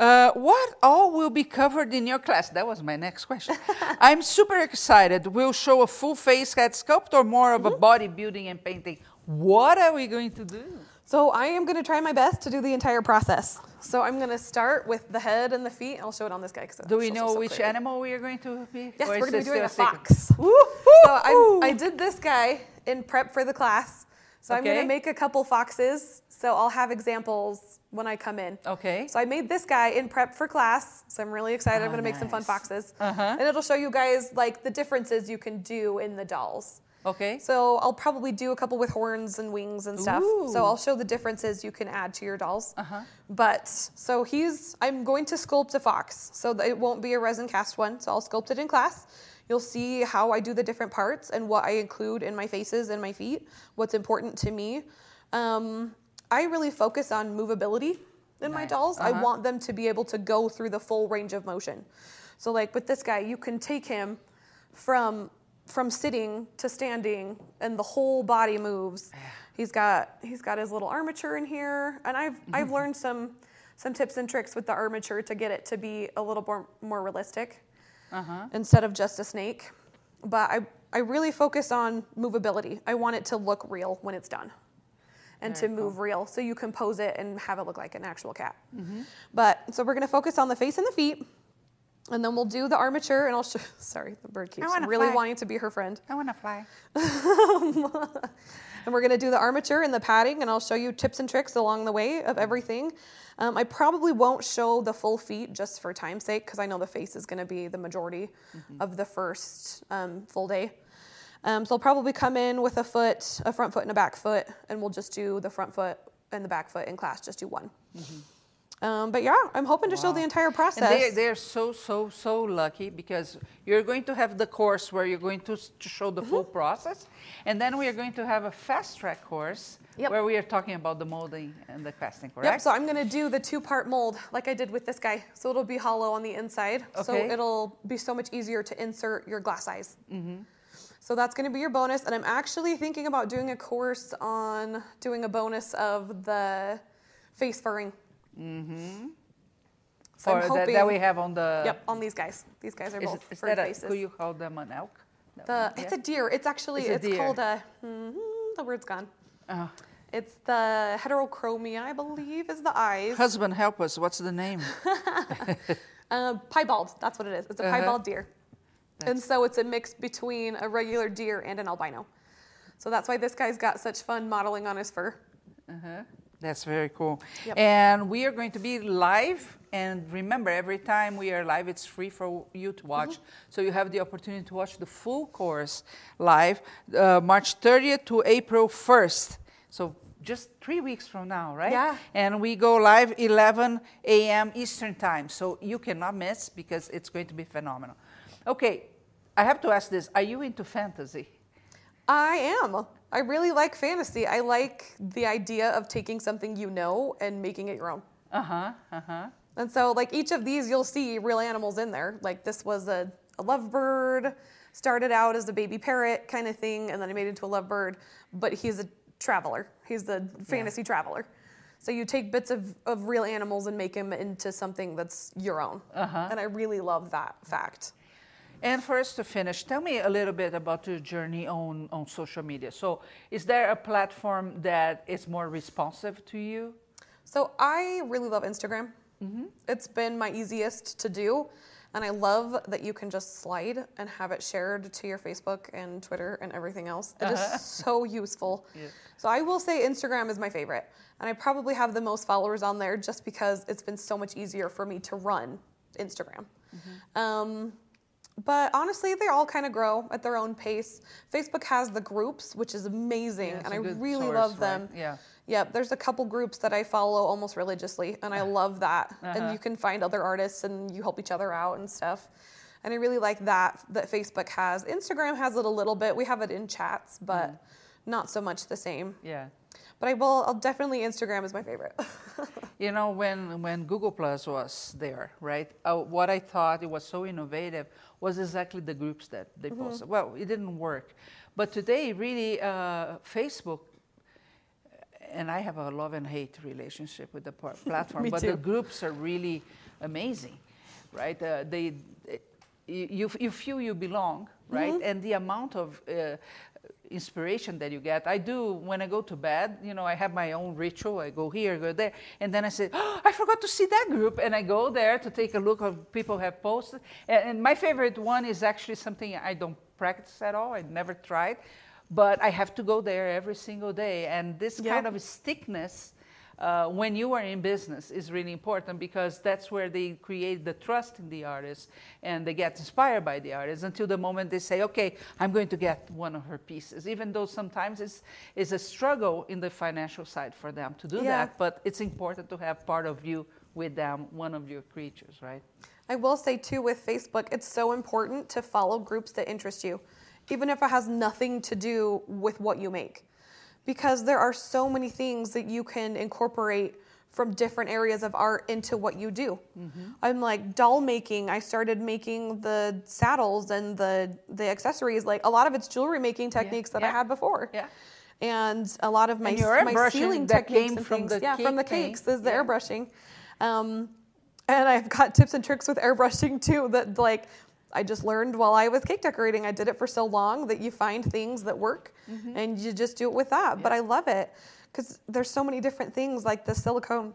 uh, what all will be covered in your class? That was my next question. *laughs* I'm super excited. We'll show a full face head sculpt or more of a Mm-hmm. bodybuilding and painting. What are we going to do? So I am going to try my best to do the entire process. So I'm going to start with the head and the feet, I'll show it on this guy. Do we know so which clearly. animal we are going to be? Yes, we're going to be doing a fox. So I, I did this guy in prep for the class. So I'm going to make a couple foxes. So I'll have examples when I come in. Okay. So I made this guy in prep for class. So I'm really excited. I'm Oh, going to make some fun foxes. Uh-huh. And it'll show you guys like the differences you can do in the dolls. Okay. So I'll probably do a couple with horns and wings and stuff. Ooh. So I'll show the differences you can add to your dolls. Uh-huh. But so he's I'm going to sculpt a fox. So it won't be a resin cast one. So I'll sculpt it in class. You'll see how I do the different parts and what I include in my faces and my feet, what's important to me. Um, I really focus on movability in my dolls. I Uh-huh. want them to be able to go through the full range of motion. So like with this guy, you can take him from from sitting to standing and the whole body moves. He's got he's got his little armature in here and I've *laughs* I've learned some some tips and tricks with the armature to get it to be a little more more realistic. instead of just a snake. But I, I really focus on movability. I want it to look real when it's done and Very to move real so you can pose it and have it look like an actual cat. But so we're going to focus on the face and the feet. And then we'll do the armature, and I'll show. *laughs* Sorry, the bird keeps really fly. wanting to be her friend. I want to fly. *laughs* And we're going to do the armature and the padding, and I'll show you tips and tricks along the way of everything. Um, I probably won't show the full feet just for time's sake, because I know the face is going to be the majority of the first um, full day. Um, so I'll probably come in with a foot, a front foot, and a back foot, and we'll just do the front foot and the back foot in class, just do one. Um, but yeah, I'm hoping to show the entire process. And they, they're so, so, so lucky because you're going to have the course where you're going to, to show the Mm-hmm. full process. And then we are going to have a fast track course Yep. where we are talking about the molding and the casting, correct? Yep, so I'm gonna do the two part mold like I did with this guy. So it'll be hollow on the inside. So it'll be so much easier to insert your glass eyes. So that's gonna be your bonus. And I'm actually thinking about doing a course on doing a bonus of the face furring. So Or I'm that, hoping, that we have on the. yep, on these guys. These guys are Is, both is a, faces. could you call them an elk? That the, one? It's Yeah? a deer. It's actually, It's it's, called a, mhm, the word's gone. Uh, It's the heterochromia, I believe, is the eyes. husband, help us. What's the name? *laughs* Uh, piebald, that's what it is. It's a Uh-huh. piebald deer. And so it's a mix between a regular deer and an albino. So that's why this guy's got such fun modeling on his fur. That's very cool. Yep. And we are going to be live. And remember, every time we are live, it's free for you to watch. Mm-hmm. So you have the opportunity to watch the full course live, uh, March 30th to April 1st. So just three weeks from now, right? Yeah. And we go live 11 a.m. Eastern Time. So you cannot miss because it's going to be phenomenal. Okay, I have to ask this Are you into fantasy? I am. I really like fantasy. I like the idea of taking something you know and making it your own. Uh huh, uh huh. And so, like each of these, you'll see real animals in there. Like this was a, a lovebird, started out as a baby parrot kind of thing, and then I made it into a lovebird. But he's a traveler. He's the fantasy traveler. So you take bits of, of real animals and make them into something that's your own. Uh-huh. And I really love that fact. And for us to finish, tell me a little bit about your journey on, on social media. So, is there a platform that is more responsive to you? So I really love Instagram. Mm-hmm. It's been my easiest to do. And I love that you can just slide and have it shared to your Facebook and Twitter and everything else. It is *laughs* so useful. Yeah. So I will say Instagram is my favorite. And I probably have the most followers on there just because it's been so much easier for me to run Instagram. Mm-hmm. Um, but honestly, they all kind of grow at their own pace. Facebook has the groups, which is amazing, Yeah, and I really source, love right? them. Yeah. Yep, there's a couple groups that I follow almost religiously, and I love that. Uh-huh. And you can find other artists, and you help each other out and stuff. And I really like that that Facebook has. Instagram has it a little bit. We have it in chats, but Mm. not so much the same. Yeah. But I will. I'll definitely Instagram is my favorite. *laughs* You know, when, when Google Plus was there, right? Uh, what I thought it was so innovative was exactly the groups that they posted. Well, it didn't work. But today, really, uh, Facebook, and I have a love and hate relationship with the *laughs* platform, but too. the groups are really amazing, right? Uh, they, you, you, you feel you belong, right? And the amount of uh, inspiration that you get. I do when I go to bed, you know, I have my own ritual. I go here, go there, and then I say, oh, I forgot to see that group, and I go there to take a look of people have posted. And, my favorite one is actually something I don't practice at all. I never tried, but I have to go there every single day. And this Yeah. kind of stickness uh, when you are in business is really important because that's where they create the trust in the artist and they get inspired by the artist until the moment they say, okay, I'm going to get one of her pieces, even though sometimes it's, it's a struggle in the financial side for them to do Yeah. that, but it's important to have part of you with them, one of your creatures, right? I will say too with Facebook, it's so important to follow groups that interest you, even if it has nothing to do with what you make. Because there are so many things that you can incorporate from different areas of art into what you do. I'm like doll making. I started making the saddles and the the accessories. Like a lot of it's jewelry making techniques that I had before. yeah. And a lot of my, my that techniques and from things. the yeah, from the cake thing. cakes is the Yeah. airbrushing. Um, and I've got tips and tricks with airbrushing too that like I just learned while I was cake decorating. I did it for so long that you find things that work Mm-hmm. and you just do it with that. But I love it because there's so many different things like the silicone.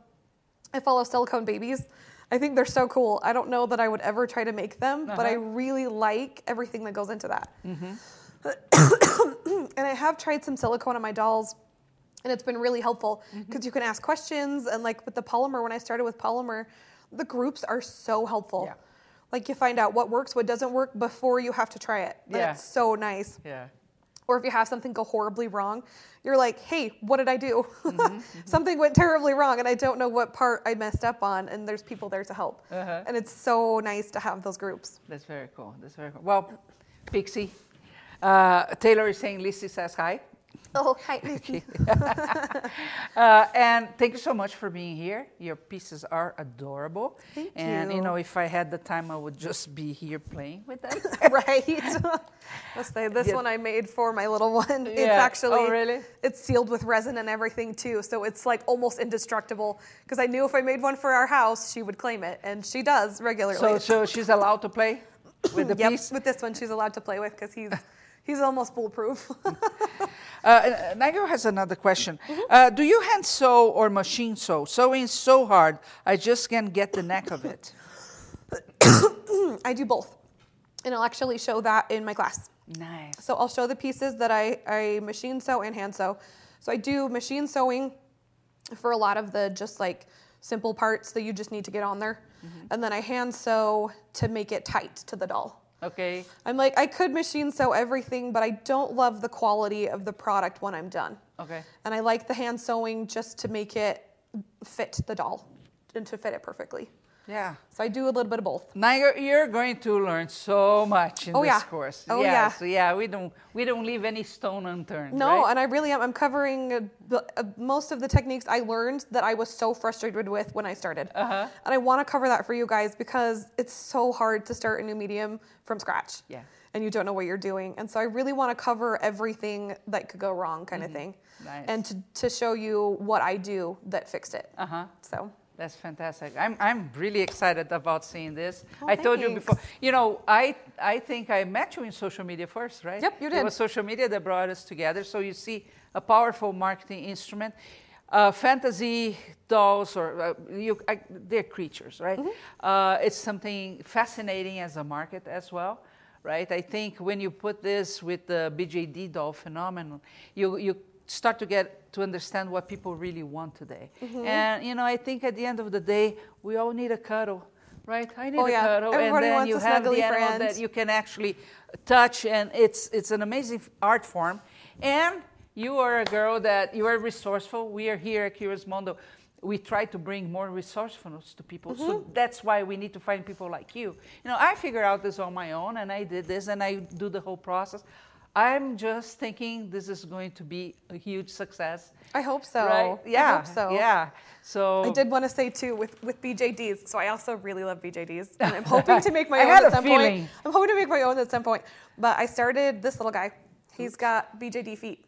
I follow silicone babies. I think they're so cool. I don't know that I would ever try to make them, but I Uh-huh. really like everything that goes into that. Mm-hmm. *coughs* and I have tried some silicone on my dolls and it's been really helpful Mm-hmm. because you can ask questions and like with the polymer when i started with polymer the groups are so helpful Yeah. Like you find out what works what doesn't work before you have to try it and Yeah. it's so nice Yeah. or if you have something go horribly wrong you're like hey what did i do *laughs* Mm-hmm, something went terribly wrong and i don't know what part i messed up on and there's people there to help Uh-huh. and it's so nice to have those groups That's very cool. That's very cool. Well, Pixie, uh, Taylor is saying Lissy says hi. Oh hi Lucy. Uh, and thank you so much for being here. Your pieces are adorable. Thank and you you. know, if I had the time, I would just be here playing with them. *laughs* right. *laughs* Let's say this Yeah. one I made for my little one. Yeah. It's actually Oh, really? it's sealed with resin and everything too, so it's like almost indestructible. Because I knew if I made one for our house, she would claim it, and she does regularly. so, so she's allowed to play with the yep, piece. with this one, she's allowed to play with because he's he's almost foolproof. *laughs* Uh, Nigel has another question. Mm-hmm. Uh, do you hand sew or machine sew? Sewing is so hard. I just can't get the neck of it. *coughs* I do both, and I'll actually show that in my class. Nice. So I'll show the pieces that I, I machine sew and hand sew. So I do machine sewing for a lot of the just like simple parts that you just need to get on there. And then I hand sew to make it tight to the doll. Okay. I'm like, I could machine sew everything, but I don't love the quality of the product when I'm done. Okay. And I like the hand sewing just to make it fit the doll and to fit it perfectly. Yeah. So I do a little bit of both. Now you're, you're going to learn so much in Oh, this yeah. course. Oh, yeah. yeah. So yeah, we don't we don't leave any stone unturned. No, right? and I really am. I'm covering uh, the- uh, most of the techniques I learned that I was so frustrated with when I started. Uh-huh. And I want to cover that for you guys because it's so hard to start a new medium from scratch. Yeah. And you don't know what you're doing. And so I really want to cover everything that could go wrong, kind of thing. Mm-hmm. Nice. And to, to show you what I do that fixed it. Uh huh. So, That's fantastic. I'm, I'm really excited about seeing this. Oh, I told you before. You know, I I think I met you in social media first, right? Yep, you did. It was social media that brought us together. So you see a powerful marketing instrument. Uh, fantasy dolls, or uh, you, I, they're creatures, right? Mm-hmm. Uh, it's something fascinating as a market as well, right? I think when you put this with the BJD doll phenomenon, you you start to get to understand what people really want today. Mm-hmm. And you know, I think at the end of the day, we all need a cuddle, right? I need Oh, a yeah. cuddle, Everybody and then wants you a have the animal friend. that you can actually touch, and it's it's an amazing art form. And you are a girl that you are resourceful. We are here at Curious Mondo. We try to bring more resourcefulness to people. So Mm-hmm. that's why we need to find people like you. You know, I figured out this on my own, and I did this, and I do the whole process. I'm just thinking this is going to be a huge success. I hope so. Right? I Yeah. hope so. Yeah. So I did want to say too with with BJDs. So I also really love BJDs, and I'm *laughs* hoping to make my I own had at a some feeling. point. I'm hoping to make my own at some point. But I started this little guy. He's got BJD feet.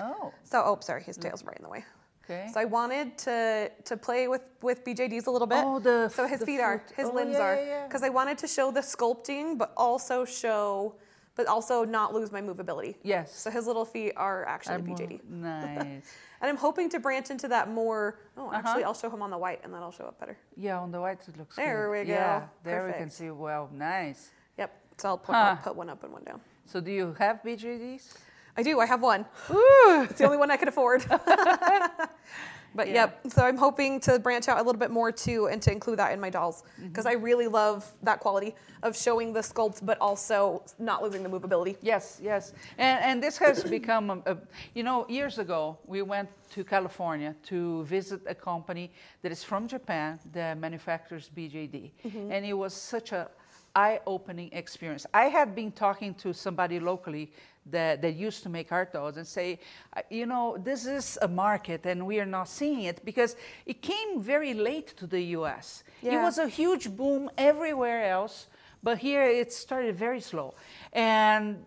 Oh. So oh, sorry, his tail's mm. right in the way. Okay. So I wanted to to play with with BJDs a little bit. Oh, the so his feet are, his Oh, limbs yeah, are, yeah, yeah. because I wanted to show the sculpting, but also show, but also not lose my movability. Yes. So his little feet are actually I'm, BJD. Nice. *laughs* And I'm hoping to branch into that more. Oh, Uh-huh. actually, I'll show him on the white, and that'll show up better. Yeah, on the white it looks There good. we go. Yeah, there we can see well. Nice. Yep. So I'll put, Huh. I'll put one up and one down. So do you have BJDs? I do. I have one. Ooh. It's the only one I could afford. *laughs* *laughs* but Yeah. yep. So I'm hoping to branch out a little bit more too, and to include that in my dolls mm-hmm. because I really love that quality of showing the sculpt, but also not losing the movability. Yes, yes. And, and this has become, a, a, you know, years ago, we went to California to visit a company that is from Japan that manufactures BJD. Mm-hmm. And it was such a eye-opening experience. I had been talking to somebody locally that, that used to make art dolls and say, uh, you know, this is a market and we are not seeing it because it came very late to the US. It was a huge boom everywhere else, but here it started very slow. And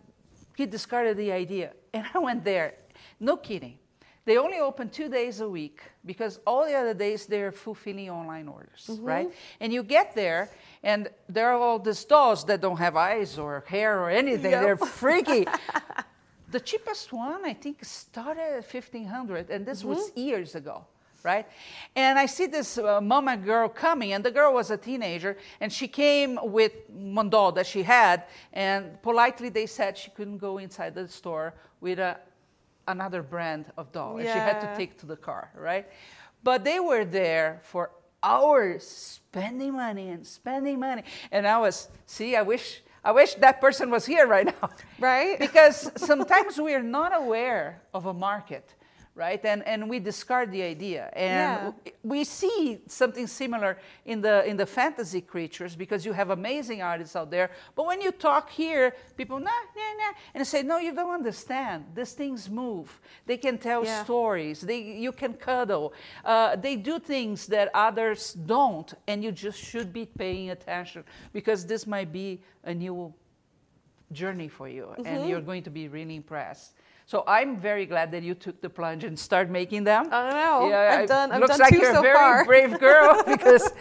he discarded the idea. And *laughs* I went there, no kidding. They only open two days a week because all the other days they're fulfilling online orders, right? And you get there, and there are all these dolls that don't have eyes or hair or anything. Yep. They're freaky. *laughs* the cheapest one, I think, started at 1500 and this was years ago. Right? And I see this uh, mama girl coming, and the girl was a teenager, and she came with one doll that she had, and politely they said she couldn't go inside the store with a, another brand of doll, and she had to take to the car, right? But they were there for hours spending money and spending money, and I was, see, I wish, I wish that person was here right now, Right? *laughs* because sometimes we are not aware of a market right? And and we discard the idea. And Yeah. we see something similar in the in the fantasy creatures because you have amazing artists out there. But when you talk here people nah nah nah and say no you don't understand. These things move. They can tell Yeah. stories. They you can cuddle. Uh, they do things that others don't and you just should be paying attention because this might be a new journey for you Mm-hmm. and you're going to be really impressed so i'm very glad that you took the plunge and started making them I don't know. I've done- I've looks done like two you're so a very far. *laughs* brave girl *laughs* because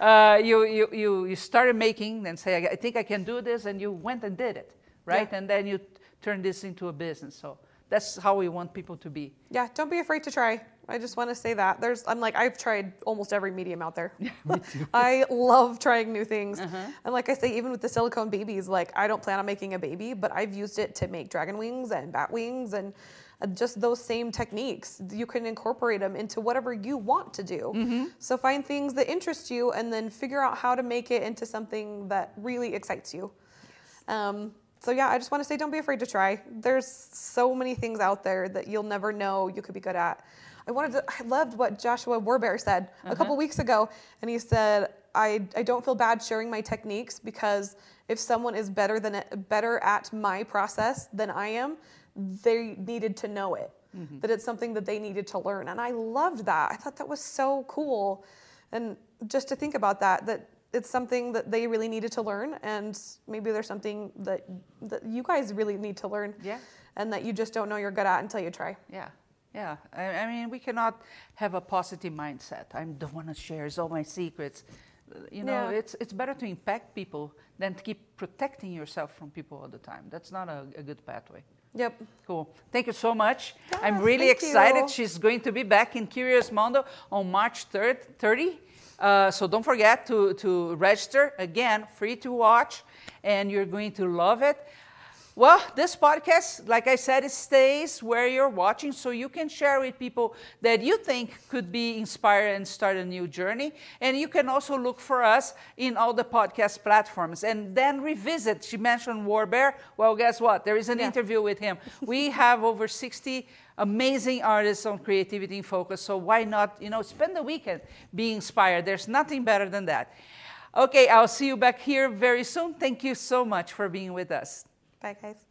uh, you, you, you, you started making and say, I think I can do this, and you went and did it, right? Yeah. And then you turned this into a business. So that's how we want people to be. Yeah, don't be afraid to try. I just want to say that. There's I'm like I've tried almost every medium out there. *laughs* Me *laughs* too. I love trying new things. And like I say even with the silicone babies, like I don't plan on making a baby, but I've used it to make dragon wings and bat wings and just those same techniques. You can incorporate them into whatever you want to do. So find things that interest you and then figure out how to make it into something that really excites you. Um, so yeah, I just want to say, don't be afraid to try. There's so many things out there that you'll never know you could be good at. I wanted to, I loved what Joshua Warbear said a mm-hmm. couple weeks ago, and he said, I, I don't feel bad sharing my techniques because if someone is better than better at my process than I am, they needed to know it. Mm-hmm. That it's something that they needed to learn, and I loved that. I thought that was so cool, and just to think about that, that it's something that they really needed to learn and maybe there's something that that you guys really need to learn Yeah. and that you just don't know you're good at until you try Yeah, yeah. I, I mean, we cannot have a positive mindset. I don't want to share all my secrets. You know, Yeah. it's it's better to impact people than to keep protecting yourself from people all the time. That's not a, a good pathway. yep Cool. Thank you so much. I'm really excited. you. She's going to be back in Curious Mondo on March 3rd, 30. Uh, so don't forget to, to register. Again, free to watch, and you're going to love it. Well, this podcast, like I said, it stays where you're watching so you can share with people that you think could be inspired and start a new journey. And you can also look for us in all the podcast platforms and then revisit. She mentioned Warbear. Well, guess what? There is an Yeah. interview with him. We have over 60 amazing artists on Creativity in Focus, so why not, you know, spend the weekend being inspired? There's nothing better than that. Okay, I'll see you back here very soon. Thank you so much for being with us. Bye guys